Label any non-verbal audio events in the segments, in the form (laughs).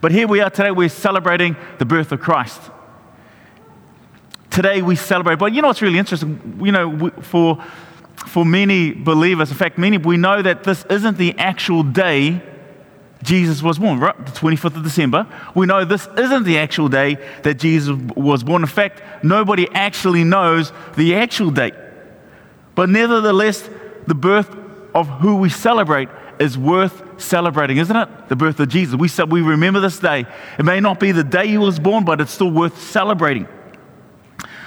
But here we are today, we're celebrating the birth of Christ. Today we celebrate, but you know what's really interesting? You know, for, for many believers, in fact, many, we know that this isn't the actual day Jesus was born, right? The 25th of December. We know this isn't the actual day that Jesus was born. In fact, nobody actually knows the actual date. But nevertheless, the birth of who we celebrate is worth celebrating, isn't it? The birth of Jesus. We, we remember this day. It may not be the day he was born, but it's still worth celebrating.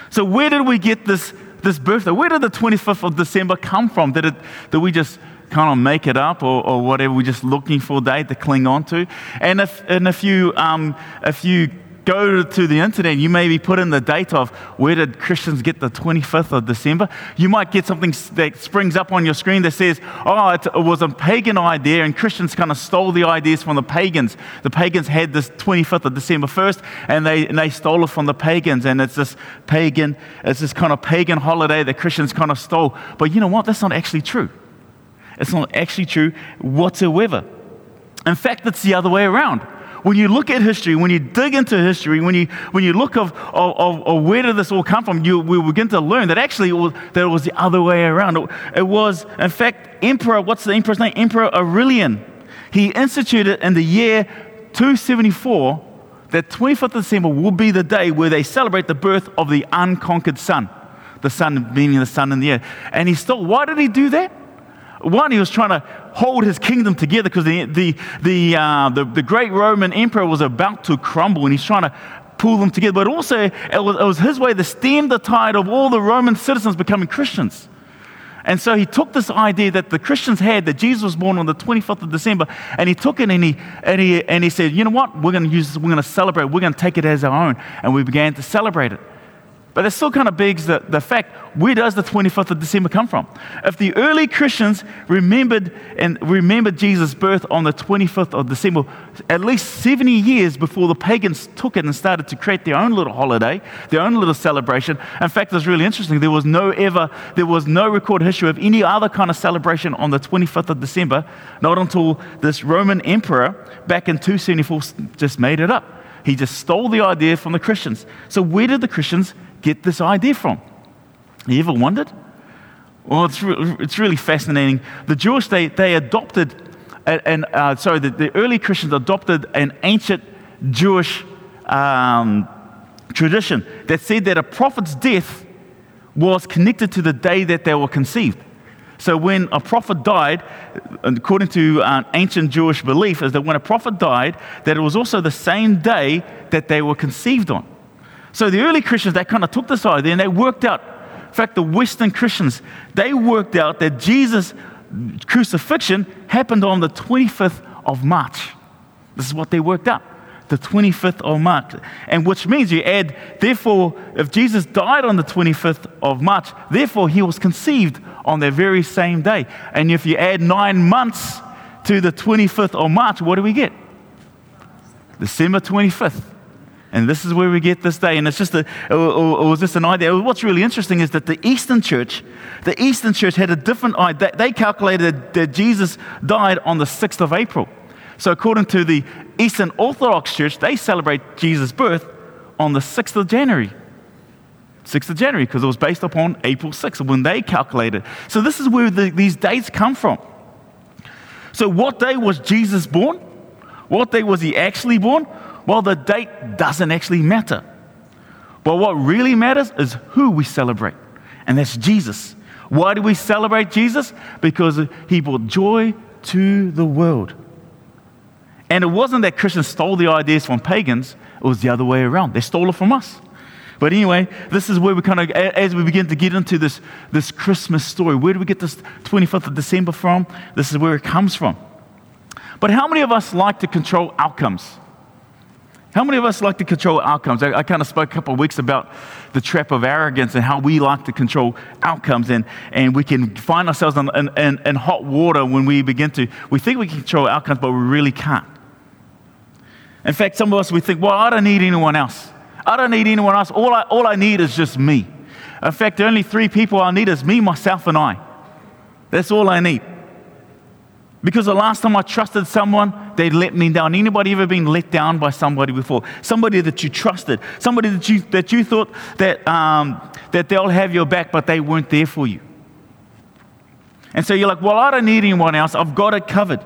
So, where did we get this, this birthday? Where did the 25th of December come from? Did, it, did we just kind of make it up or, or whatever? We're just looking for a date to cling on to. And if, and if you, um, if you go to the internet, you maybe put in the date of where did Christians get the 25th of December. You might get something that springs up on your screen that says, oh, it, was a pagan idea, and Christians kind of stole the ideas from the pagans. The pagans had this 25th of December 1st, and they, and they stole it from the pagans, and it's this pagan, it's this kind of pagan holiday that Christians kind of stole. But you know what? That's not actually true. It's not actually true whatsoever. In fact, it's the other way around when you look at history, when you dig into history, when you, when you look of, of, of where did this all come from, you will begin to learn that actually it was, that it was the other way around. It, it was, in fact, Emperor, what's the emperor's name? Emperor Aurelian. He instituted in the year 274 that 25th of December will be the day where they celebrate the birth of the unconquered sun. The sun meaning the sun in the air. And he stole, why did he do that? One, he was trying to hold his kingdom together because the, the, the, uh, the, the, great Roman emperor was about to crumble and he's trying to pull them together. But also, it was, it was his way to stem the tide of all the Roman citizens becoming Christians. And so he took this idea that the Christians had that Jesus was born on the 25th of December, and he took it and he, and he, and he said, You know what? We're going to use this, we're going to celebrate, we're going to take it as our own. And we began to celebrate it. But it still kind of begs the, the fact where does the 25th of December come from? If the early Christians remembered and remembered Jesus' birth on the 25th of December, at least 70 years before the pagans took it and started to create their own little holiday, their own little celebration. In fact, it's really interesting. There was no ever, there was no recorded history of any other kind of celebration on the 25th of December, not until this Roman emperor back in 274 just made it up. He just stole the idea from the Christians. So, where did the Christians get this idea from? You ever wondered? Well, it's, re- it's really fascinating. The Jewish, they, they adopted, and uh, sorry, the, the, early Christians adopted an ancient Jewish um, tradition that said that a prophet's death was connected to the day that they were conceived. So when a prophet died, according to uh, ancient Jewish belief, is that when a prophet died, that it was also the same day that they were conceived on. So the early Christians, they kind of took this idea and they worked out, in fact, the Western Christians, they worked out that Jesus' crucifixion happened on the 25th of March. This is what they worked out. The 25th of March. And which means you add, therefore, if Jesus died on the 25th of March, therefore he was conceived on that very same day. And if you add nine months to the 25th of March, what do we get? December 25th. And this is where we get this day. And it's just a, it was just an idea. What's really interesting is that the Eastern Church, the Eastern Church had a different idea. They calculated that Jesus died on the 6th of April. So according to the Eastern Orthodox Church, they celebrate Jesus' birth on the 6th of January. 6th of January, because it was based upon April 6th when they calculated. So this is where the, these dates come from. So what day was Jesus born? What day was he actually born? Well, the date doesn't actually matter. But what really matters is who we celebrate, and that's Jesus. Why do we celebrate Jesus? Because he brought joy to the world. And it wasn't that Christians stole the ideas from pagans, it was the other way around. They stole it from us. But anyway, this is where we kind of, as we begin to get into this, this Christmas story, where do we get this 25th of December from? This is where it comes from. But how many of us like to control outcomes? How many of us like to control outcomes? I, I kind of spoke a couple of weeks about the trap of arrogance and how we like to control outcomes, and, and we can find ourselves in, in, in hot water when we begin to. We think we can control outcomes, but we really can't. In fact, some of us, we think, well, I don't need anyone else. I don't need anyone else. All I, all I need is just me. In fact, the only three people I need is me, myself, and I. That's all I need. Because the last time I trusted someone, they let me down. Anybody ever been let down by somebody before? Somebody that you trusted, somebody that you, that you thought that, um, that they'll have your back, but they weren't there for you. And so you're like, well, I don't need anyone else. I've got it covered.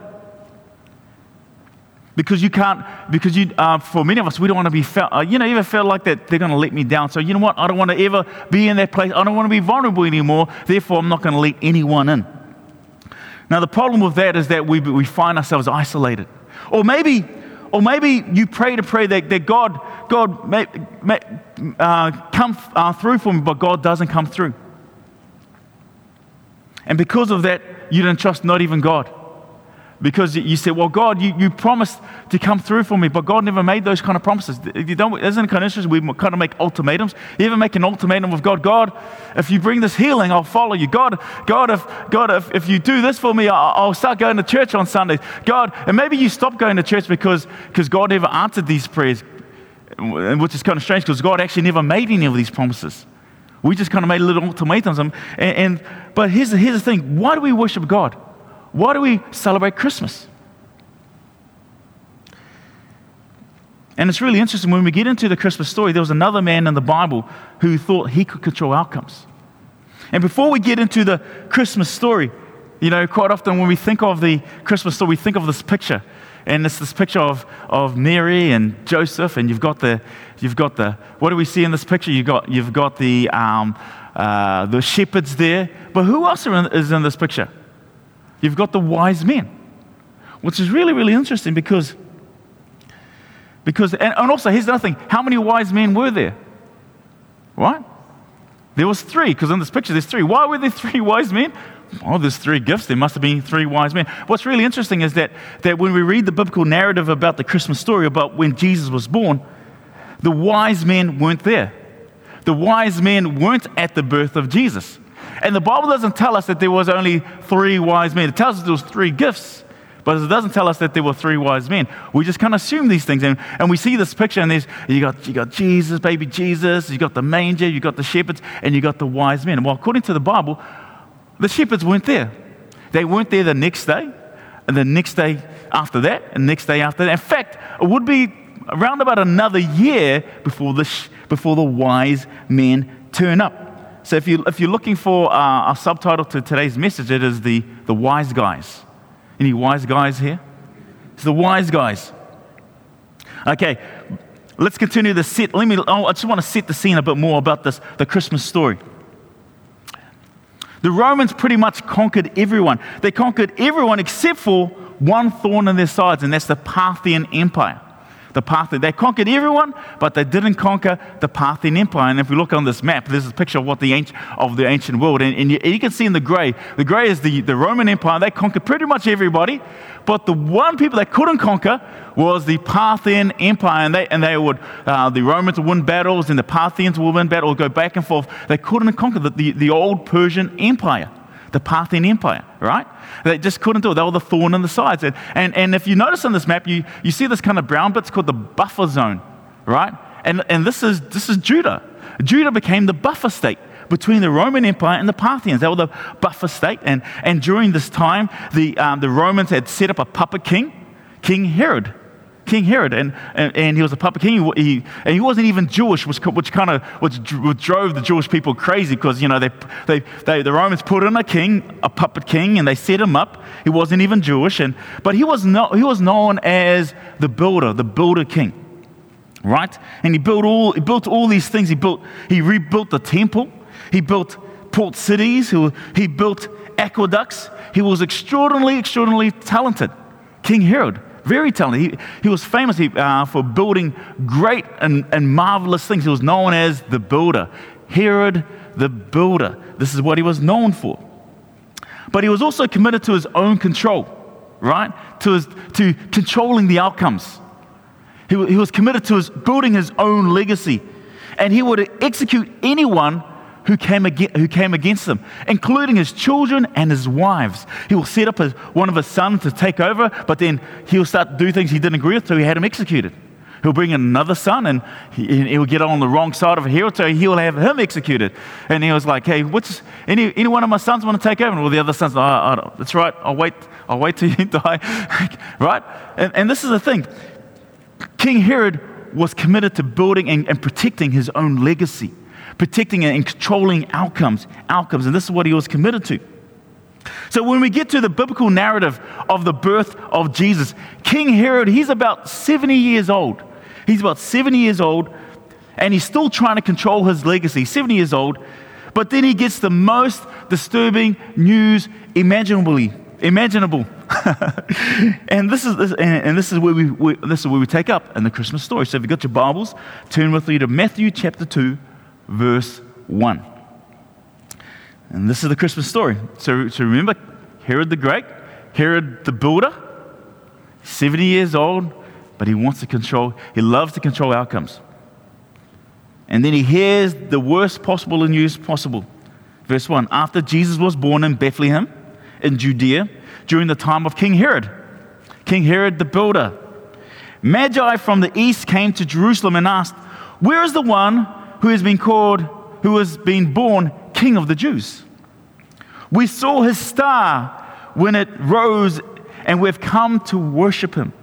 Because you can't, because you, uh, for many of us, we don't want to be felt, uh, you know, ever felt like that they're going to let me down. So you know what? I don't want to ever be in that place. I don't want to be vulnerable anymore. Therefore, I'm not going to let anyone in. Now, the problem with that is that we, we find ourselves isolated. Or maybe, or maybe you pray to pray that, that God, God may, may uh, come uh, through for me, but God doesn't come through. And because of that, you don't trust not even God because you said, Well, God, you, you promised to come through for me, but God never made those kind of promises. You don't, isn't it kind of interesting? We kind of make ultimatums. You ever make an ultimatum with God? God, if you bring this healing, I'll follow you. God, God, if, God, if, if you do this for me, I'll, I'll start going to church on Sundays. God, and maybe you stop going to church because, because God never answered these prayers, which is kind of strange because God actually never made any of these promises. We just kind of made little ultimatums. And, and, but here's, here's the thing why do we worship God? Why do we celebrate Christmas? And it's really interesting when we get into the Christmas story, there was another man in the Bible who thought he could control outcomes. And before we get into the Christmas story, you know, quite often when we think of the Christmas story, we think of this picture. And it's this picture of, of Mary and Joseph, and you've got the, you've got the, what do we see in this picture? You've got, you've got the, um, uh, the shepherds there. But who else is in this picture? You've got the wise men, which is really, really interesting because, because and, and also here's another thing how many wise men were there? What? There was three, because in this picture there's three. Why were there (laughs) three wise men? Oh, there's three gifts. There must have been three wise men. What's really interesting is that, that when we read the biblical narrative about the Christmas story, about when Jesus was born, the wise men weren't there. The wise men weren't at the birth of Jesus. And the Bible doesn't tell us that there was only three wise men. It tells us there was three gifts, but it doesn't tell us that there were three wise men. We just kind of assume these things. And, and we see this picture, and there's, you, got, you got Jesus, baby Jesus, you got the manger, you got the shepherds, and you got the wise men. Well, according to the Bible, the shepherds weren't there. They weren't there the next day, and the next day after that, and next day after that. In fact, it would be around about another year before the, before the wise men turn up. So if, you, if you're looking for uh, a subtitle to today's message, it is the, the wise guys. Any wise guys here? It's the wise guys. Okay, let's continue the set. Let me, oh, I just want to set the scene a bit more about this, the Christmas story. The Romans pretty much conquered everyone. They conquered everyone except for one thorn in their sides, and that's the Parthian Empire the Parthian. They conquered everyone, but they didn't conquer the Parthian Empire. And if we look on this map, this is a picture of what the ancient, of the ancient world. And, and, you, you, can see in the gray, the gray is the, the Roman Empire. They conquered pretty much everybody, but the one people they couldn't conquer was the Parthian Empire. And they, and they would, uh, the Romans would win battles, and the Parthians would win battles, go back and forth. They couldn't conquer the, the, the old Persian Empire the Parthian Empire, right? They just couldn't do it. They were the thorn in the sides. And, and, and if you notice on this map, you, you see this kind of brown bits called the buffer zone, right? And, and this, is, this is Judah. Judah became the buffer state between the Roman Empire and the Parthians. They were the buffer state. And, and during this time, the, um, the Romans had set up a puppet king, King Herod. King Herod, and, and, and, he was a puppet king. He, and he wasn't even Jewish, which, which kind of which, which drove the Jewish people crazy because you know they, they, they, the Romans put in a king, a puppet king, and they set him up. He wasn't even Jewish, and but he was no, he was known as the builder, the builder king, right? And he built all he built all these things. He built he rebuilt the temple. He built port cities. He, he built aqueducts. He was extraordinarily, extraordinarily talented, King Herod very talented. He, he was famous uh, for building great and, and marvelous things. He was known as the builder, Herod the builder. This is what he was known for. But he was also committed to his own control, right? To, his, to controlling the outcomes. He, he was committed to his, building his own legacy. And he would execute anyone who came, against, who came against them, including his children and his wives. He will set up his, one of his sons to take over, but then he'll start to do things he didn't agree with, so he had him executed. he'll bring in another son and he, he'll get on the wrong side of Herod, so he'll have him executed. And he was like, hey, what's, any, any one of my sons want to take over? All the other sons, oh, that's right, I'll wait, I'll wait till you (laughs) die. (laughs) right? And, and this is the thing King Herod was committed to building and, and protecting his own legacy, protecting and controlling outcomes, outcomes. And this is what he was committed to. So when we get to the biblical narrative of the birth of Jesus, King Herod, he's about 70 years old. He's about 70 years old, and he's still trying to control his legacy. 70 years old, but then he gets the most disturbing news imaginably, imaginable. (laughs) and this is this, and, this is where we, we, this is where we take up in the Christmas story. So if you've got your Bibles, turn with me to Matthew chapter 2, verse 1. And this is the Christmas story. So, so remember Herod the Great, Herod the builder, 70 years old, but he wants to control, he loves to control outcomes. And then he hears the worst possible news possible. Verse 1 After Jesus was born in Bethlehem, in Judea, during the time of King Herod, King Herod the builder, Magi from the east came to Jerusalem and asked, Where is the one who has been called, who has been born King of the Jews? We saw his star when it rose, and we've come to worship him.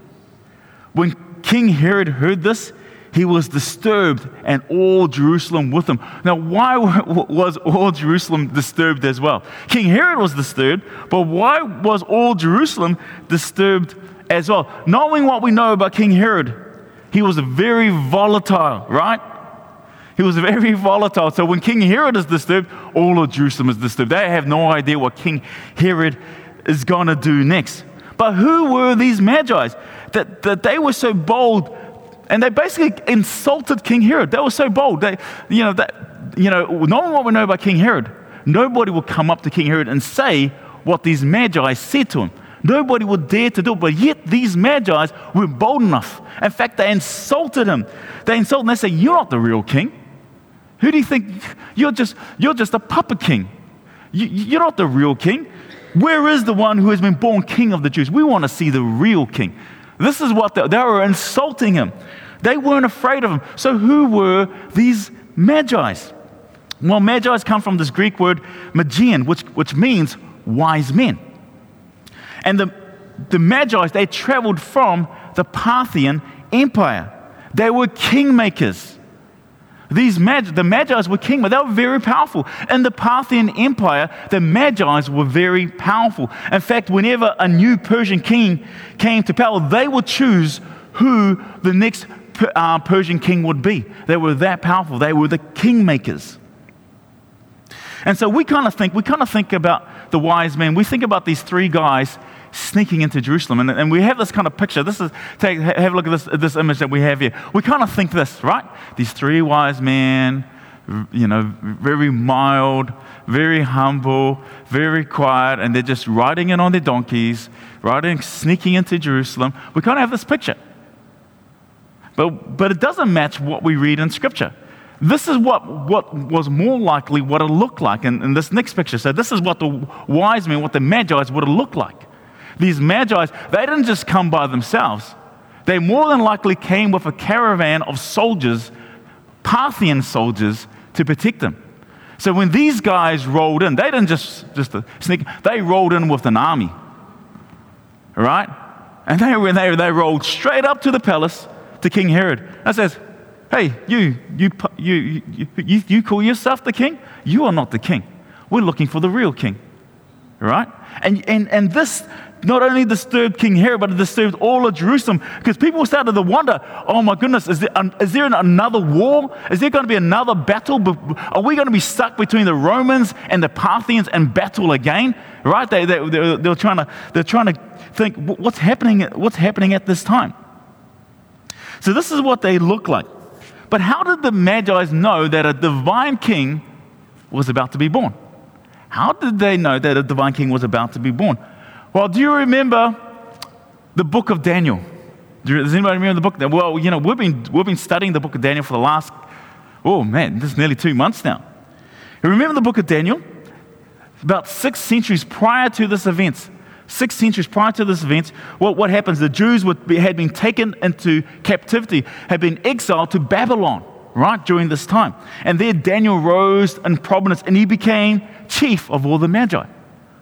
When King Herod heard this, he was disturbed, and all Jerusalem with him. Now, why (laughs) was all Jerusalem disturbed as well? King Herod was disturbed, but why was all Jerusalem disturbed as well? Knowing what we know about King Herod, he was very volatile, right? He was very (laughs) volatile. So when King Herod is disturbed, all of Jerusalem is disturbed. They have no idea what King Herod is going to do next. But who were these magi? That, that they were so bold and they basically insulted King Herod. They were so bold. They, you know, that, you know, knowing what we know about King Herod, nobody would come up to King Herod and say what these magi said to him. Nobody would dare to do it, but yet these magi were bold enough. In fact, they insulted him. They insulted him. They said, You're not the real king. Who do you think? You're just, you're just a puppet king. You, you're not the real king. Where is the one who has been born king of the Jews? We want to see the real king. This is what they, they were insulting him. They weren't afraid of him. So, who were these magi's? Well, magi's come from this Greek word magian, which, which means wise men. And the, the magi's, they traveled from the Parthian Empire. They were kingmakers. These mag- the Magi's were king, but they were very powerful. In the Parthian Empire, the Magi's were very powerful. In fact, whenever a new Persian king came to power, they would choose who the next uh, Persian king would be. They were that powerful. They were the kingmakers. And so we kind of think, we kind of think about the wise men. We think about these three guys sneaking into Jerusalem. And, and we have this kind of picture. This is, take, have a look at this, this image that we have here. We kind of think this, right? These three wise men, you know, very mild, very humble, very quiet, and they're just riding in on their donkeys, riding, sneaking into Jerusalem. We kind of have this picture. But, but it doesn't match what we read in Scripture. This is what, what was more likely what it looked like in, in this next picture. So, this is what the wise men, what the Magi's would have looked like. These magi, they didn't just come by themselves. They more than likely came with a caravan of soldiers, Parthian soldiers, to protect them. So when these guys rolled in, they didn't just, just sneak, they rolled in with an army. Right? And they, when they, they rolled straight up to the palace to King Herod. And says, Hey, you, you, you, you, you call yourself the king? You are not the king. We're looking for the real king. Right? And, and, and this, not only disturbed King Herod, but it disturbed all of Jerusalem because people started to wonder oh my goodness, is there, is there another war? Is there going to be another battle? Are we going to be stuck between the Romans and the Parthians and battle again? Right? They, they, they're, they're, trying to, they're trying to think what's happening, what's happening at this time? So, this is what they look like. But how did the Magi's know that a divine king was about to be born? How did they know that a divine king was about to be born? Well, do you remember the book of Daniel? Does anybody remember the book? Well, you know, we've been, we've been studying the book of Daniel for the last, oh man, this is nearly two months now. You remember the book of Daniel? About six centuries prior to this event, Six centuries prior to this event, what, what happens? The Jews would be, had been taken into captivity, had been exiled to Babylon, right, during this time. And there Daniel rose in prominence and he became chief of all the Magi,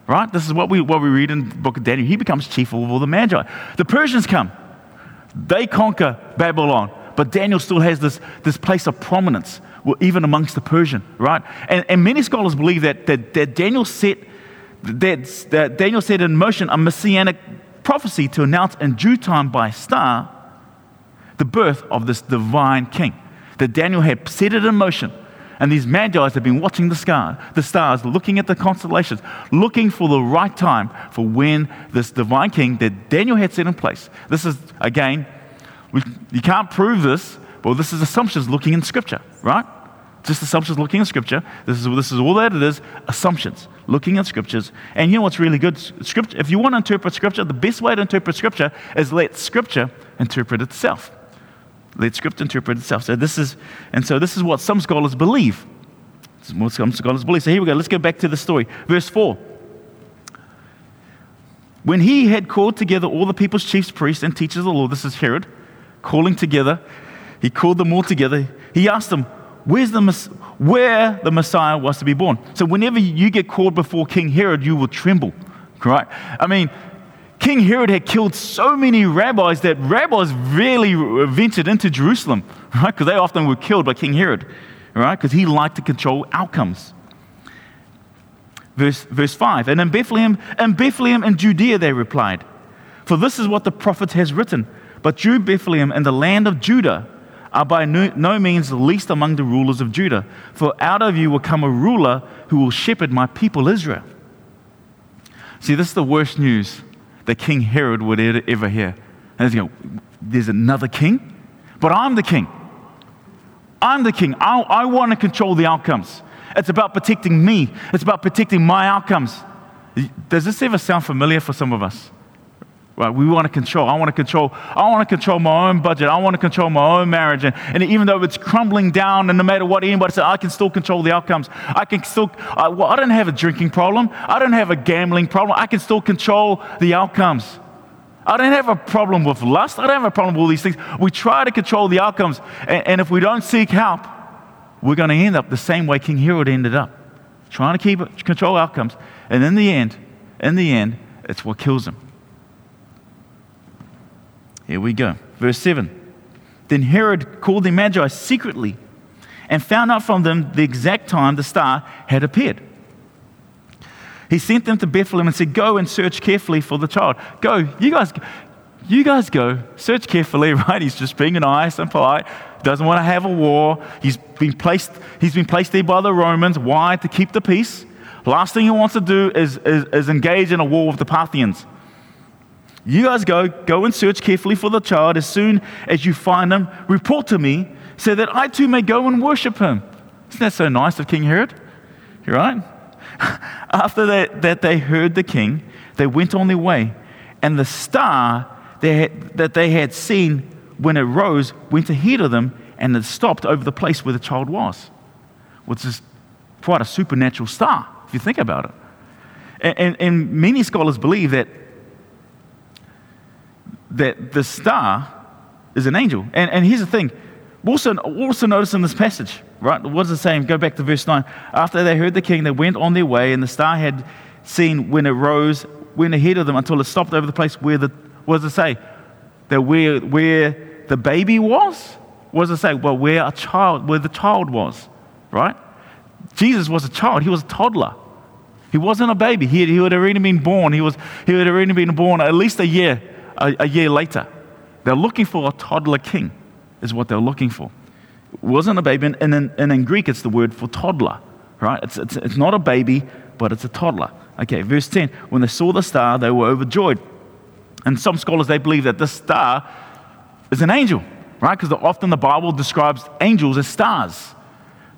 right? This is what we, what we read in the book of Daniel. He becomes chief of all the Magi. The Persians come, they conquer Babylon, but Daniel still has this, this place of prominence, even amongst the Persian, right? And, and many scholars believe that, that, that Daniel set that, that Daniel set in motion a messianic prophecy to announce in due time by star the birth of this divine king. That Daniel had set it in motion. And these magi have been watching the, star, the stars, looking at the constellations, looking for the right time for when this divine king that Daniel had set in place. This is, again, we, you can't prove this, but this is assumptions looking in Scripture, right? Just assumptions looking in Scripture. This is, this is all that it is assumptions looking at Scriptures. And you know what's really good? Scripture, if you want to interpret Scripture, the best way to interpret Scripture is let Scripture interpret itself. Let script interpret itself. So this is, and so this is what some scholars believe. What some scholars believe. So here we go. Let's go back to the story. Verse 4. When he had called together all the people's chiefs, priests, and teachers of the law, this is Herod, calling together, he called them all together. He asked them, where's the, where the Messiah was to be born. So whenever you get called before King Herod, you will tremble, right? I mean, King Herod had killed so many rabbis that rabbis rarely ventured into Jerusalem, (laughs) right? Because they often were killed by King Herod, right? Because he liked to control outcomes. Verse, verse 5 And in Bethlehem, in Bethlehem in Judea, they replied, For this is what the prophet has written. But you, Bethlehem, in the land of Judah, are by no, no, means the least among the rulers of Judah, for out of you will come a ruler who will shepherd my people Israel. See, this is the worst news that King Herod would ever hear. And you know, there's another king, but I'm the king. I'm the king. I, I want to control the outcomes. It's about protecting me, it's about protecting my outcomes. Does this ever sound familiar for some of us? Right? We want to control. I want to control. I want to control my own budget. I want to control my own marriage. And, and even though it's crumbling down, and no matter what anybody says, I can still control the outcomes. I can still. I, well, I don't have a drinking problem. I don't have a gambling problem. I can still control the outcomes. I don't have a problem with lust. I don't have a problem with all these things. We try to control the outcomes, and, and if we don't seek help, we're going to end up the same way King Herod ended up, trying to keep control outcomes, and in the end, in the end, it's what kills him. Here we go. Verse 7. Then Herod called the Magi secretly and found out from them the exact time the star had appeared. He sent them to Bethlehem and said, Go and search carefully for the child. Go, you guys, you guys go, search carefully, (laughs) right? He's just being nice and polite, doesn't want to have a war. He's been placed, he's been placed there by the Romans. Why? To keep the peace. Last thing he wants to do is, is, is engage in a war with the Parthians. You guys go, go and search carefully for the child. As soon as you find him, report to me so that I too may go and worship him. Isn't that so nice of King Herod? You're right? (laughs) After that, they heard the king, they went on their way, and the star they had, that they had seen when it rose went ahead of them and it stopped over the place where the child was, which is quite a supernatural star, if you think about it. And, and, and many scholars believe that that the star is an angel. And, and here's the thing. Also, also notice in this passage, right? What does it say? Go back to verse 9. After they heard the king, they went on their way, and the star had seen when it rose, went ahead of them until it stopped over the place where the, what does it say? That where, where the baby was? What does it say? Well, where a child, where the child was, right? Jesus was a child. He was a toddler. He wasn't a baby. He he had already been born. He, was, he had already been born at least a year a, a year later. They're looking for a toddler king, is what they're looking for. It wasn't a baby, and in, and in Greek, it's the word for toddler, right? It's, it's, it's not a baby, but it's a toddler. Okay, verse 10 when they saw the star, they were overjoyed. And some scholars, they believe that this star is an angel, right? Because often the Bible describes angels as stars.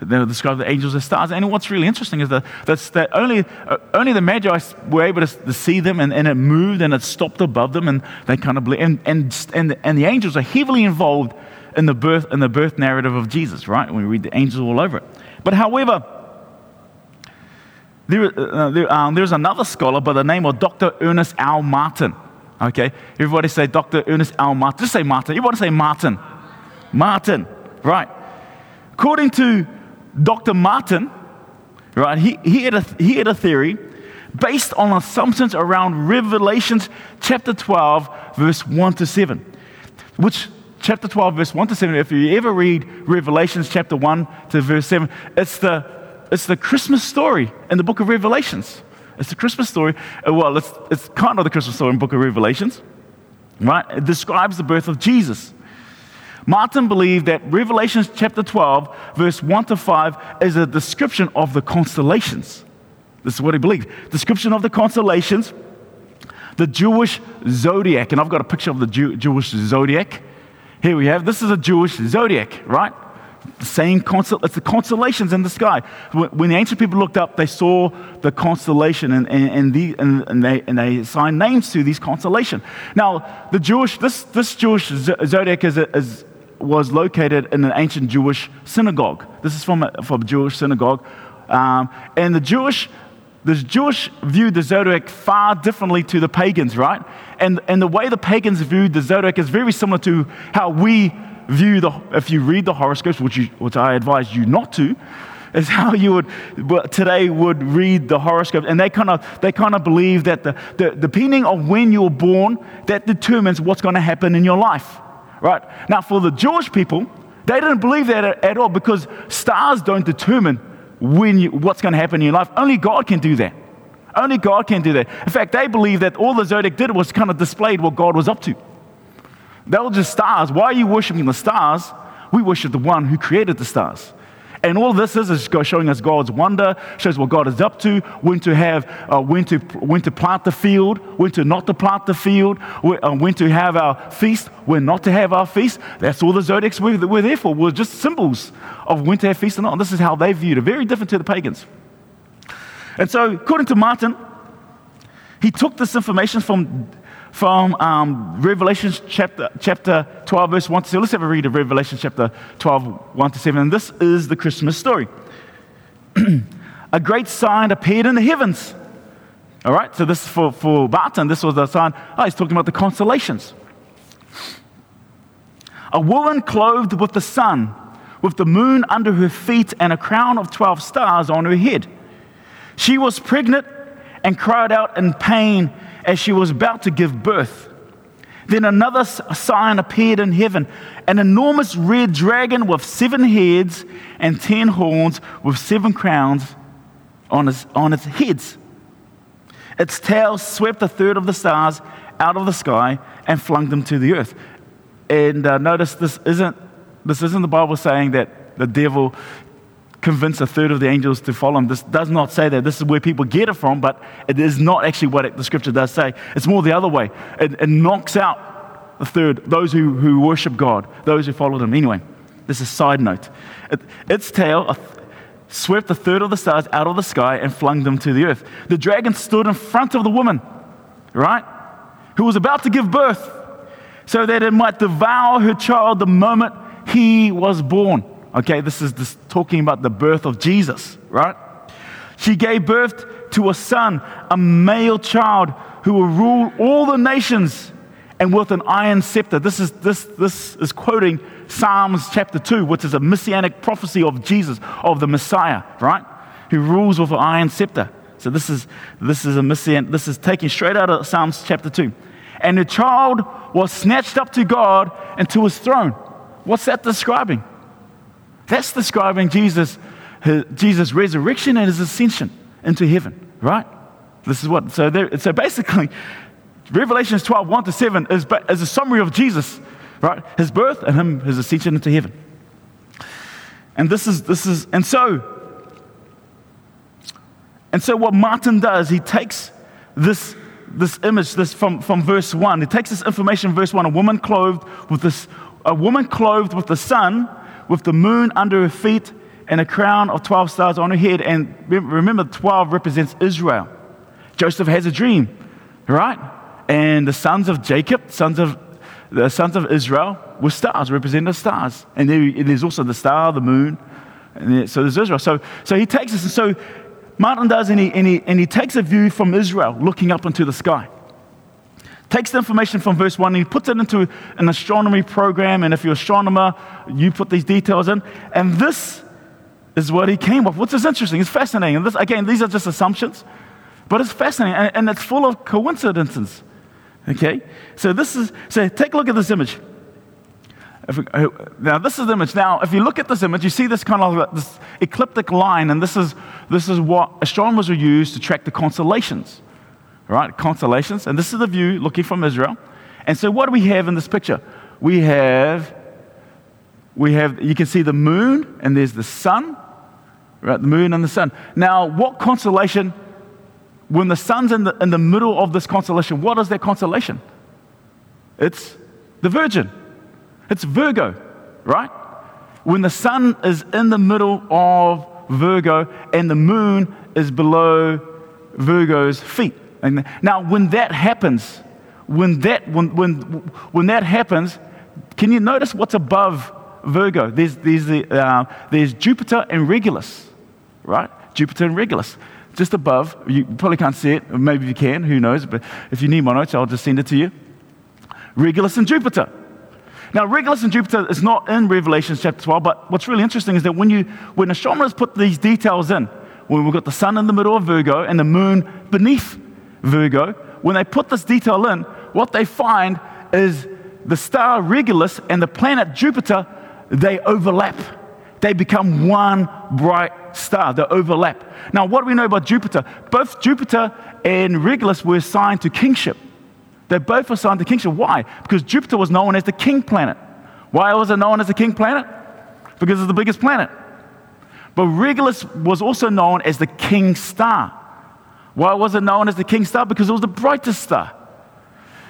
They describe the angels as stars. And what's really interesting is that, that's, that only, uh, only the Magi were able to, to see them and, and, it moved and it stopped above them and they kind of, and, and, and, and the angels are heavily involved in the, birth, in the birth narrative of Jesus, right? We read the angels all over it. But however, there, uh, there, um, there's another scholar by the name of Dr. Ernest L. Martin. Okay, everybody say Dr. Ernest L. Martin. Just say Martin. You want to say Martin? Martin, right. According to Dr. Martin, right, he, he, had a, he had a theory based on assumptions around Revelations chapter 12, verse 1 to 7, which chapter 12, verse 1 to 7, if you ever read Revelations chapter 1 to verse 7, it's the, it's the Christmas story in the book of Revelations. It's the Christmas story. Uh, well, it's, it's kind of the Christmas story in the book of Revelations, right? It describes the birth of Jesus. Martin believed that Revelation chapter 12, verse 1 to 5, is a description of the constellations. This is what he believed. Description of the constellations, the Jewish zodiac. And I've got a picture of the Jew, Jewish zodiac. Here we have, this is a Jewish zodiac, right? The same constel- it's the constellations in the sky. When the ancient people looked up, they saw the constellation and, and, and, the, and, and they, and they assigned names to these constellations. Now, the Jewish, this, this Jewish zodiac is, a, is, was located in an ancient Jewish synagogue. This is from a, from a Jewish synagogue. Um, and the Jewish the Jewish viewed the zodiac far differently to the pagans, right? And, and the way the pagans viewed the zodiac is very similar to how we view the, if you read the horoscopes, which, you, which I advise you not to, is (laughs) how you would today would read the horoscope. And they kind of they kind of believe that the, the, depending on when you're born, that determines what's going to happen in your life, right? Now, for the Jewish people, they didn't believe that at, all because stars don't determine when you, what's going to happen in your life. Only God can do that. Only God can do that. In fact, they believe that all the zodiac did was kind of displayed what God was up to. They were just stars. Why are you worshiping the stars? We worship the one who created the stars. And all this is is showing us God's wonder, shows what God is up to, when to have, uh, when to when to plant the field, when to not to plant the field, when, uh, when to have our feast, when not to have our feast. That's all the zodiacs were, were there for. Were just symbols of when to have feast or not. And this is how they viewed it. Very different to the pagans. And so, according to Martin, he took this information from from um, Revelation chapter, chapter 12, verse 1 to 7. Let's have a read of Revelation chapter 12, 1 to 7. And this is the Christmas story. (clears throat) a great sign appeared in the heavens. All right, so this for, for Martin, this was the sign. Oh, he's talking about the constellations. A woman clothed with the sun, with the moon under her feet, and a crown of 12 stars on her head. She was pregnant and cried out in pain as she was about to give birth. Then another sign appeared in heaven an enormous red dragon with seven heads and ten horns, with seven crowns on its, on its heads. Its tail swept a third of the stars out of the sky and flung them to the earth. And uh, notice this isn't, this isn't the Bible saying that the devil convince a third of the angels to follow him. This does not say that. This is where people get it from, but it is not actually what it, the scripture does say. It's more the other way. It, it knocks out a third, those who, who worship God, those who follow him. Anyway, this is a side note. It, its tail swept a third of the stars out of the sky and flung them to the earth. The dragon stood in front of the woman, right, who was about to give birth, so that it might devour her child the moment he was born. Okay, this is this talking about the birth of Jesus, right? She gave birth to a son, a male child who will rule all the nations and with an iron scepter. This is, this, this is quoting Psalms chapter 2, which is a messianic prophecy of Jesus, of the Messiah, right? Who rules with an iron scepter. So this is, this is a messianic, this is taken straight out of Psalms chapter 2. And the child was snatched up to God and to his throne. What's that describing? That's describing Jesus, Jesus' resurrection and his ascension into heaven, right? This is what, so, there, so basically, Revelations 12, 1 to 7 is, is a summary of Jesus, right? His birth and him, his ascension into heaven. And this is, this is, and so, and so what Martin does, he takes this, this image, this from, from verse 1, he takes this information, verse 1, a woman clothed with this, a woman clothed with the sun with the moon under her feet and a crown of 12 stars on her head. And remember, 12 represents Israel. Joseph has a dream, right? And the sons of Jacob, sons of the sons of Israel, were stars, represent the stars. And there's also the star, the moon. And so there's Israel. So, so he takes us, and so Martin does, and he, and, he, and he takes a view from Israel looking up into the sky. Takes the information from verse 1 and he puts it into an astronomy program. And if you're an astronomer, you put these details in. And this is what he came up with, which is interesting. It's fascinating. And this, again, these are just assumptions, but it's fascinating and, and it's full of coincidences. Okay? So this is, so take a look at this image. We, uh, now, this is the image. Now, if you look at this image, you see this kind of this ecliptic line, and this is, this is what astronomers will use to track the constellations. Right? Constellations. And this is the view looking from Israel. And so, what do we have in this picture? We have, we have, you can see the moon, and there's the sun, right? The moon and the sun. Now, what constellation, when the sun's in the, in the middle of this constellation, what is that constellation? It's the Virgin. It's Virgo, right? When the sun is in the middle of Virgo and the moon is below Virgo's feet. Now, when that happens, when that, when, when, when that happens, can you notice what's above Virgo? There's, there's, the, uh, there's Jupiter and Regulus, right? Jupiter and Regulus. Just above, you probably can't see it, maybe you can, who knows, but if you need my notes, I'll just send it to you. Regulus and Jupiter. Now, Regulus and Jupiter is not in Revelation chapter 12, but what's really interesting is that when, you, when astronomers put these details in, when we've got the sun in the middle of Virgo and the moon beneath Virgo, when they put this detail in, what they find is the star Regulus and the planet Jupiter, they overlap. They become one bright star. They overlap. Now, what do we know about Jupiter? Both Jupiter and Regulus were assigned to kingship. They both were assigned to kingship. Why? Because Jupiter was known as the king planet. Why was it known as the king planet? Because it's the biggest planet. But Regulus was also known as the king star. Why was it known as the king star? Because it was the brightest star.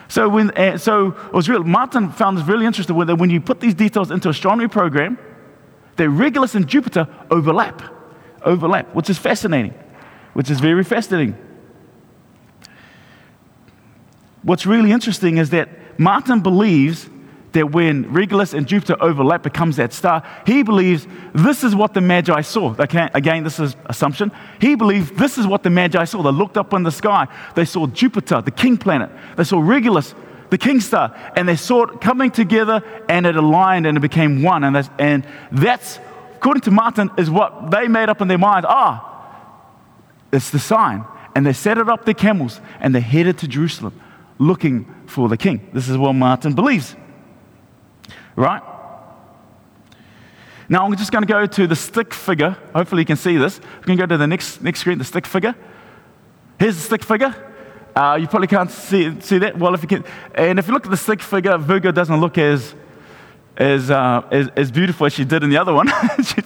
So, when, uh, so it was real. Martin found this really interesting when, when you put these details into astronomy program, that Regulus and Jupiter overlap, overlap, which is fascinating, which is very fascinating. What's really interesting is that Martin believes that when Regulus and Jupiter overlap becomes that star, he believes this is what the Magi saw. Again, this is assumption. He believed this is what the Magi saw. They looked up in the sky. They saw Jupiter, the king planet. They saw Regulus, the king star, and they saw it coming together and it aligned and it became one. And that's, and that's according to Martin, is what they made up in their mind. Ah, it's the sign. And they set it up their camels and they headed to Jerusalem looking for the king. This is what Martin believes. Right? Now I'm just going to go to the stick figure. Hopefully you can see this. We can go to the next, next screen, the stick figure. Here's the stick figure. Uh, you probably can't see, see that. Well, if you can, and if you look at the stick figure, Virgo doesn't look as, as, uh, as, as beautiful as she did in the other one. (laughs) she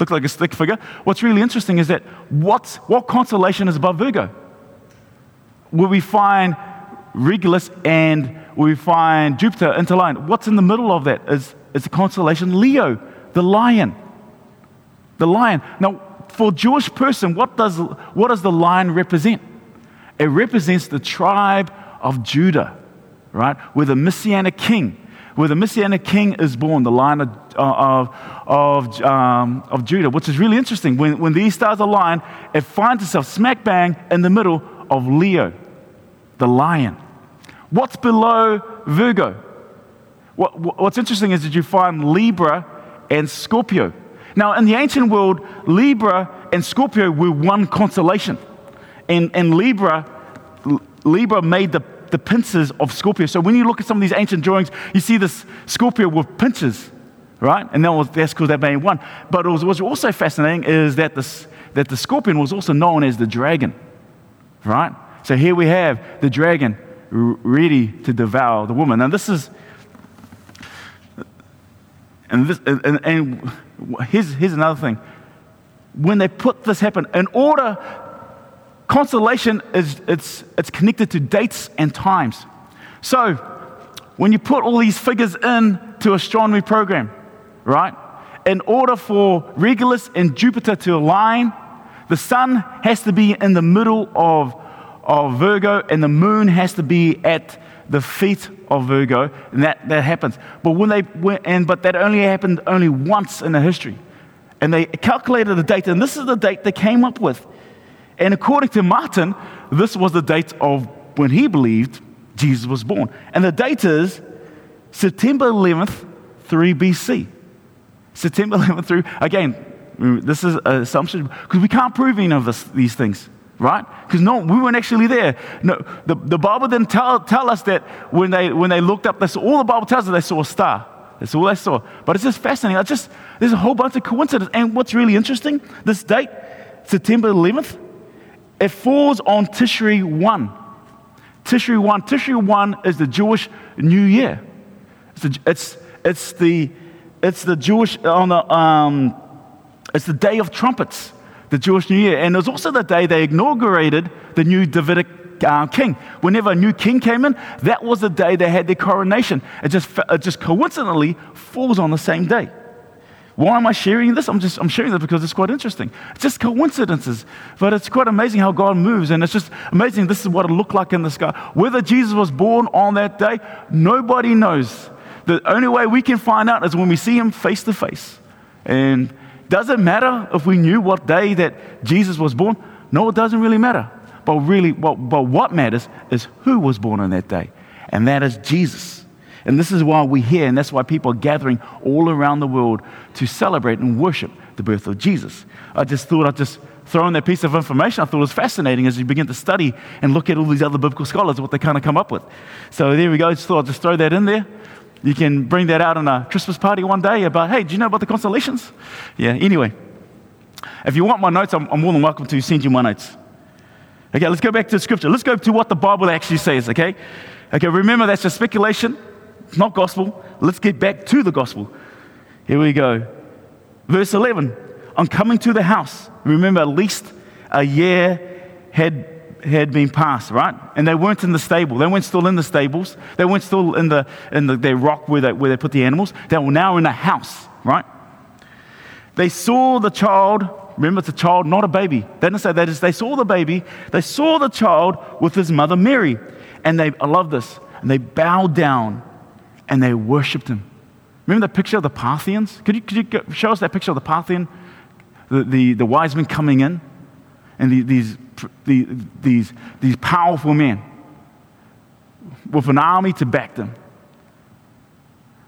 looked like a stick figure. What's really interesting is that what, what constellation is above Virgo? Will we find Regulus and we find Jupiter interlined. What's in the middle of that is, is the constellation Leo, the lion. The lion. Now, for a Jewish person, what does, what does the lion represent? It represents the tribe of Judah, right? Where the Messianic king, where the Messianic king is born, the lion of, of, of, um, of Judah, which is really interesting. When, when these stars align, it finds itself smack bang in the middle of Leo, the lion. What's below Virgo? What, what's interesting is that you find Libra and Scorpio. Now, in the ancient world, Libra and Scorpio were one constellation. And, and Libra, Libra made the, the pincers of Scorpio. So when you look at some of these ancient drawings, you see this Scorpio with pincers, right? And that was, that's because they made one. But was, what's also fascinating is that, this, that the scorpion was also known as the dragon, right? So here we have the dragon ready to devour the woman. Now, this is, and, this, and, and here's, here's another thing. When they put this happen, in order, constellation is it's, it's connected to dates and times. So, when you put all these figures in to astronomy program, right? In order for Regulus and Jupiter to align, the sun has to be in the middle of of Virgo, and the moon has to be at the feet of Virgo, and that, that happens. But when they went, and but that only happened only once in the history. And they calculated the date, and this is the date they came up with. And according to Martin, this was the date of when he believed Jesus was born. And the date is September 11th, 3 BC. September 11th through, again, this is an assumption because we can't prove any of this, these things, right? Because no, we weren't actually there. No, the, the Bible didn't tell, tell us that when they, when they looked up, they saw, all the Bible tells us they saw a star. That's all they saw. But it's just fascinating. It's just, there's a whole bunch of coincidence. And what's really interesting, this date, September 11th, it falls on Tishri 1. Tishri 1. Tishri 1 is the Jewish New Year. It's the, it's, it's the, it's the Jewish, on the, um, it's the day of trumpets, the Jewish New Year. And it was also the day they inaugurated the new Davidic uh, king. Whenever a new king came in, that was the day they had their coronation. It just, it just coincidentally falls on the same day. Why am I sharing this? I'm just I'm sharing this because it's quite interesting. It's just coincidences, but it's quite amazing how God moves, and it's just amazing. This is what it looked like in the sky. Whether Jesus was born on that day, nobody knows. The only way we can find out is when we see him face to face. And does it matter if we knew what day that Jesus was born? No, it doesn't really matter. But really, what, but what matters is who was born on that day, and that is Jesus. And this is why we're here, and that's why people are gathering all around the world to celebrate and worship the birth of Jesus. I just thought I'd just throw in that piece of information. I thought it was fascinating as you begin to study and look at all these other biblical scholars, what they kind of come up with. So there we go. Just thought I'd just throw that in there. You can bring that out on a Christmas party one day about, hey, do you know about the constellations? Yeah, anyway. If you want my notes, I'm, I'm more than welcome to send you my notes. Okay, let's go back to scripture. Let's go to what the Bible actually says, okay? Okay, remember that's just speculation, it's not gospel. Let's get back to the gospel. Here we go. Verse 11 On coming to the house, remember at least a year had, had been passed, right? And they weren't in the stable. They weren't still in the stables. They weren't still in the, in the their rock where they, where they put the animals. They were now in a house, right? They saw the child Remember, it's a child, not a baby. They didn't say that. Is they saw the baby. They saw the child with his mother Mary. And they, I love this. And they bowed down and they worshiped him. Remember the picture of the Parthians? Could you, could you show us that picture of the Parthian? The, the, the wise men coming in and the, these, the, these, these powerful men with an army to back them.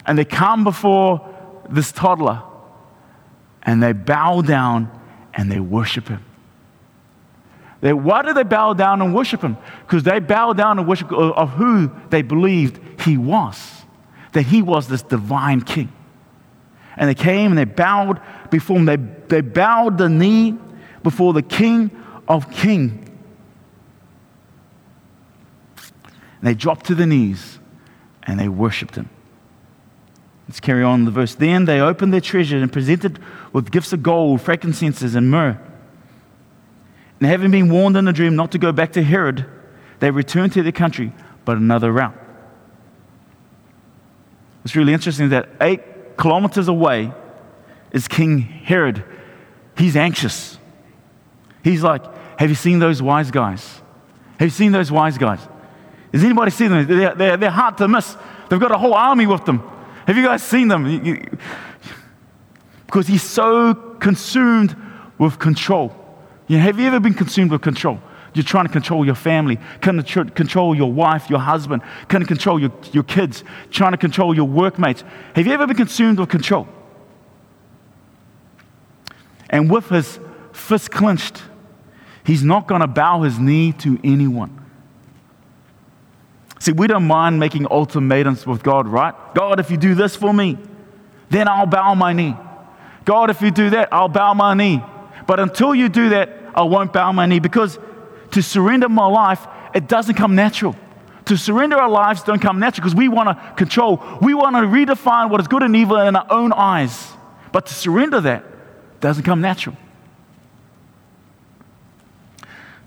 And they come before this toddler and they bow down and they worship him. They, why do they bow down and worship him? Because they bow down and worship uh, of who they believed he was, that he was this divine king. And they came and they bowed before him. They, they bowed the knee before the king of King. And they dropped to the knees and they worshiped him. Let's carry on the verse. Then they opened their treasure and presented with gifts of gold, frankincense, and myrrh. And having been warned in a dream not to go back to Herod, they returned to their country, but another route. It's really interesting that eight kilometers away is King Herod. He's anxious. He's like, Have you seen those wise guys? Have you seen those wise guys? Has anybody seen them? They're, they're, they're hard to miss. They've got a whole army with them. Have you guys seen them? Because he's so consumed with control. You know, have you ever been consumed with control? You're trying to control your family, kind of control your wife, your husband, kind of control your, your kids, trying to control your workmates. Have you ever been consumed with control? And with his fist clenched, he's not going to bow his knee to anyone. See, we don't mind making ultimatums with God, right? God, if you do this for me, then I'll bow my knee. God, if you do that, I'll bow my knee. But until you do that, I won't bow my knee because to surrender my life, it doesn't come natural. To surrender our lives don't come natural because we want to control. We want to redefine what is good and evil in our own eyes. But to surrender that doesn't come natural.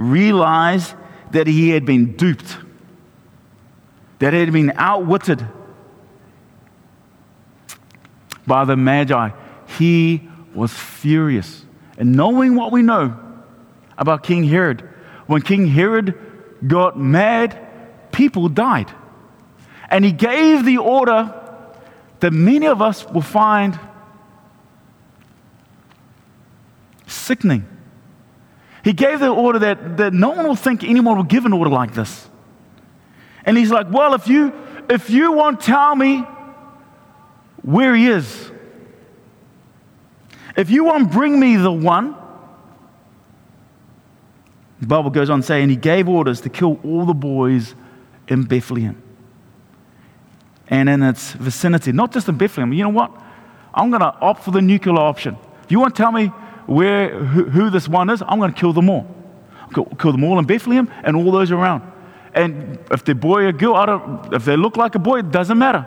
realized that he had been duped, that he had been outwitted by the Magi, he was furious. And knowing what we know about King Herod, when King Herod got mad, people died. And he gave the order that many of us will find sickening. He gave the order that, that no one will think anyone will give an order like this. And he's like, Well, if you if you won't tell me where he is, if you won't bring me the one, the Bible goes on saying he gave orders to kill all the boys in Bethlehem and in its vicinity, not just in Bethlehem. You know what? I'm going to opt for the nuclear option. If you won't tell me where, who, who this one is, I'm going to kill them all. Kill, kill them all in Bethlehem and all those around. And if they're boy or girl, I don't, if they look like a boy, it doesn't matter.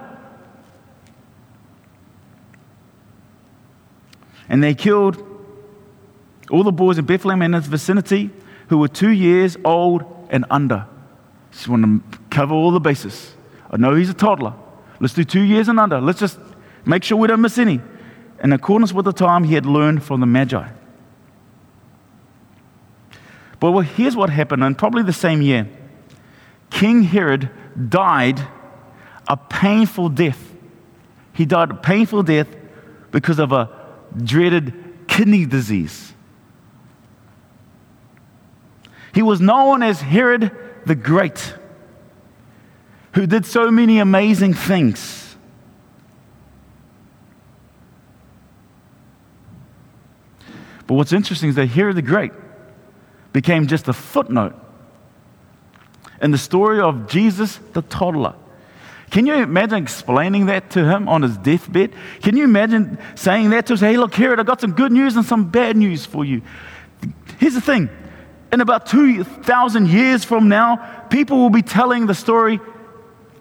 And they killed all the boys in Bethlehem and its vicinity who were two years old and under. Just want to cover all the bases. I know he's a toddler. Let's do two years and under. Let's just make sure we don't miss any. In accordance with the time he had learned from the Magi. But well, here's what happened, and probably the same year. King Herod died a painful death. He died a painful death because of a dreaded kidney disease. He was known as Herod the Great, who did so many amazing things. But what's interesting is that Herod the Great became just a footnote in the story of Jesus the toddler. Can you imagine explaining that to him on his deathbed? Can you imagine saying that to him? Hey, look, Herod, I got some good news and some bad news for you. Here's the thing in about 2,000 years from now, people will be telling the story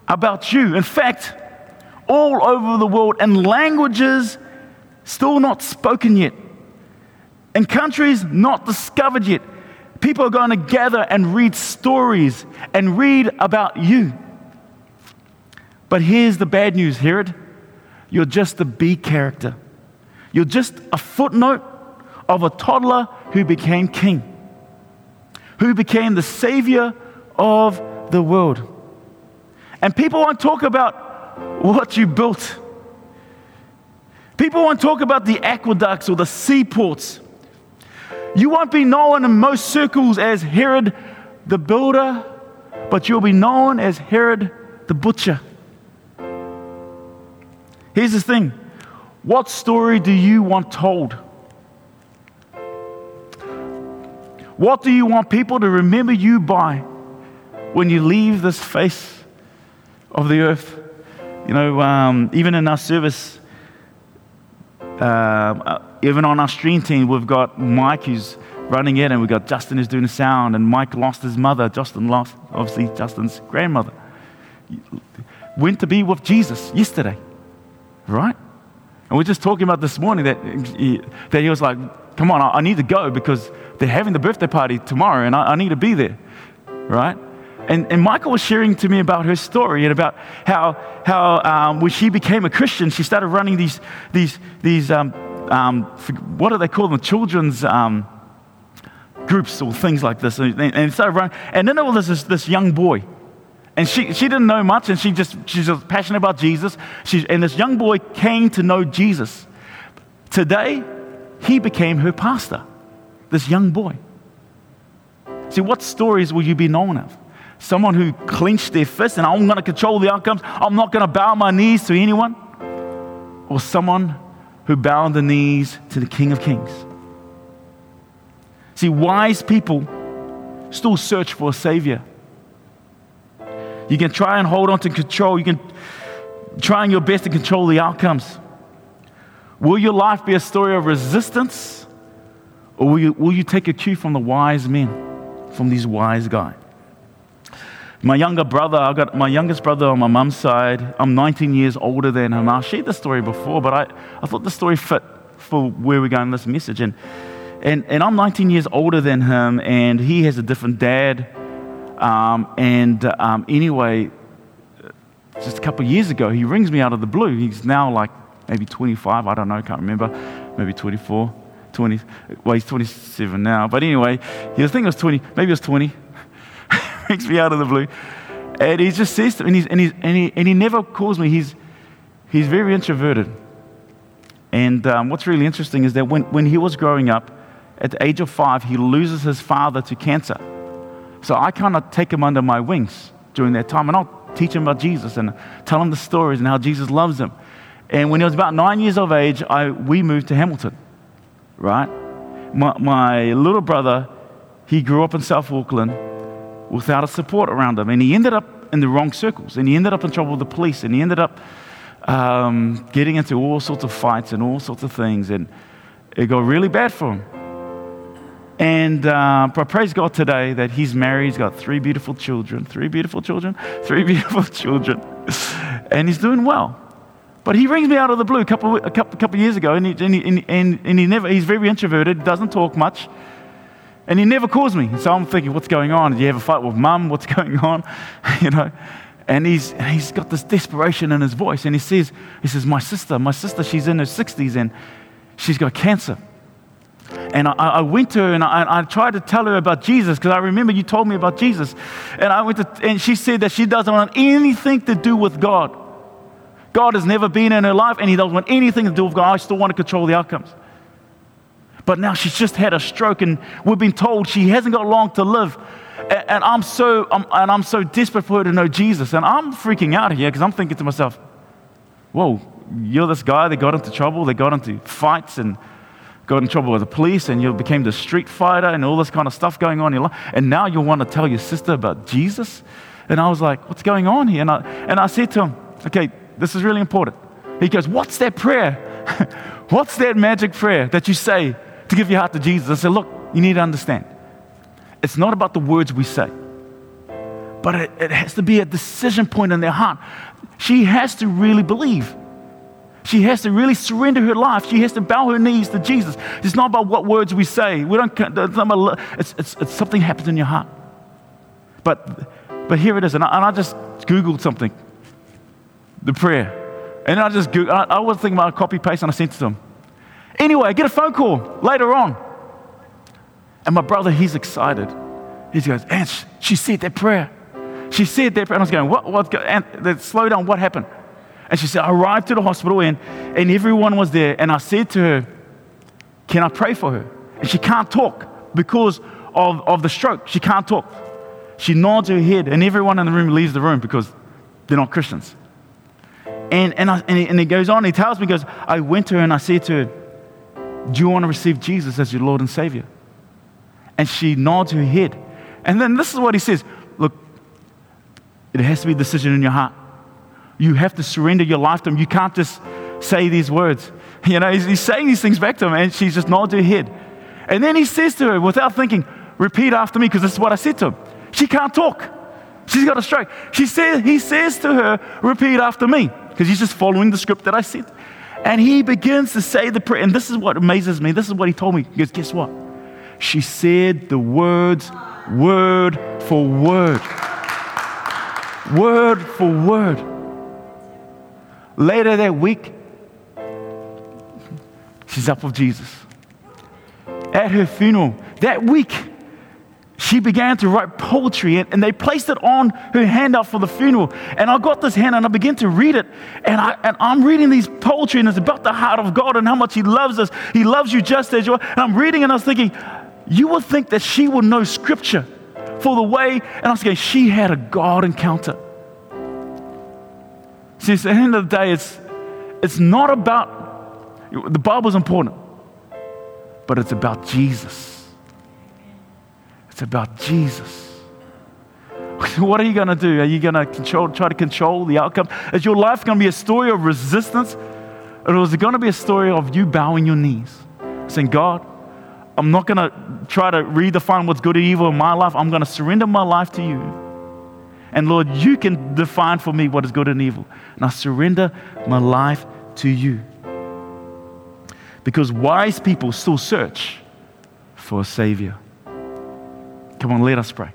about you. In fact, all over the world, in languages still not spoken yet, in countries not discovered yet, people are going to gather and read stories and read about you. But here's the bad news, Herod. You're just a B character. You're just a footnote of a toddler who became king who became the Savior of the world. And people won't talk about what you built. People won't talk about the aqueducts or the seaports. You won't be known in most circles as Herod the builder, but you'll be known as Herod the butcher. Here's the thing what story do you want told? What do you want people to remember you by when you leave this face of the earth? You know, um, even in our service, uh, even on our stream team, we've got Mike who's running it, and we've got Justin who's doing the sound, and Mike lost his mother. Justin lost, obviously, Justin's grandmother. Went to be with Jesus yesterday, right? And we're just talking about this morning that he, that he was like, come on, I, I need to go because they're having the birthday party tomorrow and I, I need to be there, right? And, and, Michael was sharing to me about her story and about how, how um, when she became a Christian, she started running these, these, these um, um, what do they call them? Children's um, groups or things like this. And, and started running. And then there was this, this young boy. And she, she didn't know much, and she just, she's just passionate about Jesus. She, and this young boy came to know Jesus. Today, he became her pastor, this young boy. See, what stories will you be known of? Someone who clenched their fist and I'm going to control the outcomes, I'm not going to bow my knees to anyone? Or someone who bowed the knees to the King of Kings? See, wise people still search for a Savior. You can try and hold on to control, you can try your best to control the outcomes. Will your life be a story of resistance? Or will you, will you take a cue from the wise men, from these wise guys? My younger brother, I've got my youngest brother on my mum's side. I'm 19 years older than him. I've shared the story before, but I, I thought the story fit for where we're going in this message. And, And, and I'm 19 years older than him, and he has a different dad. Um, and um, anyway, just a couple years ago, he rings me out of the blue. He's now like maybe 25, I don't know, can't remember, maybe 24, 20. Well, he's 27 now. But anyway, he was thinking it was 20, maybe it was 20. Me out of the blue. And he just says to me, and, he's, and, he's, and, he, and he never calls me. He's, he's very introverted. And um, what's really interesting is that when, when he was growing up, at the age of five, he loses his father to cancer. So I kind of take him under my wings during that time, and I'll teach him about Jesus and tell him the stories and how Jesus loves him. And when he was about nine years of age, I, we moved to Hamilton, right? My, my little brother, he grew up in South Auckland without a support around him, and he ended up in the wrong circles, and he ended up in trouble with the police, and he ended up um, getting into all sorts of fights and all sorts of things, and it got really bad for him. And uh, but praise God today that he's married. He's got three beautiful children, three beautiful children, three (laughs) beautiful children, and he's doing well. But he rings me out of the blue a couple, a couple, a couple years ago, and he, and, he, and, and he never, he's very introverted, doesn't talk much, and he never calls me. So I'm thinking, what's going on? Did you have a fight with mum? What's (laughs) going on? you know, and he's, he's got this desperation in his voice, and he says, he says, my sister, my sister, she's in her 60s, and she's got cancer. And I, I, went to her and I, I, tried to tell her about Jesus because I remember you told me about Jesus. And I went to, and she said that she doesn't want anything to do with God. God has never been in her life and He doesn't want anything to do with God. I still want to control the outcomes. But now she's just had a stroke and we've been told she hasn't got long to live. And, and I'm so, I'm, and I'm so desperate for her to know Jesus. And I'm freaking out here because I'm thinking to myself, whoa, you're this guy that got into trouble, that got into fights and got in trouble with the police and you became the street fighter and all this kind of stuff going on in your life. And now you want to tell your sister about Jesus? And I was like, what's going on here? And I, and I said to him, okay, this is really important. He goes, what's that prayer? (laughs) what's that magic prayer that you say to give your heart to Jesus? I said, look, you need to understand. It's not about the words we say, but it, it has to be a decision point in their heart. She has to really believe. She has to really surrender her life. She has to bow her knees to Jesus. It's not about what words we say. We don't, it's, it's, it's, something happens in your heart. But, but here it is. And I, and I just Googled something the prayer. And I just Googled, I, I was thinking about a copy paste and I sent it to him. Anyway, I get a phone call later on. And my brother, he's excited. He goes, and she said that prayer. She said that prayer. And I was going, what? What? And slow down, what happened? And she said, I arrived to the hospital and, and everyone was there. And I said to her, Can I pray for her? And she can't talk because of, of the stroke. She can't talk. She nods her head, and everyone in the room leaves the room because they're not Christians. And, and, I, and, he, and he goes on, he tells me, he goes, I went to her and I said to her, Do you want to receive Jesus as your Lord and Savior? And she nods her head. And then this is what he says Look, it has to be a decision in your heart. You have to surrender your life to Him. You can't just say these words. (laughs) You know, he's, he's saying these things back to him, and she just nods her head. And then he says to her, without thinking, Repeat after me, because this is what I said to him. She can't talk. She's got a stroke. She says, he says to her, Repeat after me, because he's just following the script that I said. And he begins to say the prayer. And this is what amazes me. This is what he told me. He goes, Guess what? She said the words word for word. Word for word. Later that week, she's up with Jesus. At her funeral, that week, she began to write poetry and, and, they placed it on her handout for the funeral. And I got this hand and I began to read it. And, I, and I'm reading these poetry and it's about the heart of God and how much He loves us. He loves you just as you are. And I'm reading and I was thinking, you would think that she would know scripture for the way. And I was thinking, she had a God encounter. See, at the end of the day, it's, it's not about, the Bible's important, but it's about Jesus. It's about Jesus. (laughs) What are you going to do? Are you going to control, try to control the outcome? Is your life going to be a story of resistance? Or is it going to be a story of you bowing your knees, saying, God, I'm not going to try to redefine what's good and evil in my life. I'm going to surrender my life to you. And Lord, you can define for me what is good and evil. And I surrender my life to you. Because wise people still search, for a Savior. Come on, let us pray.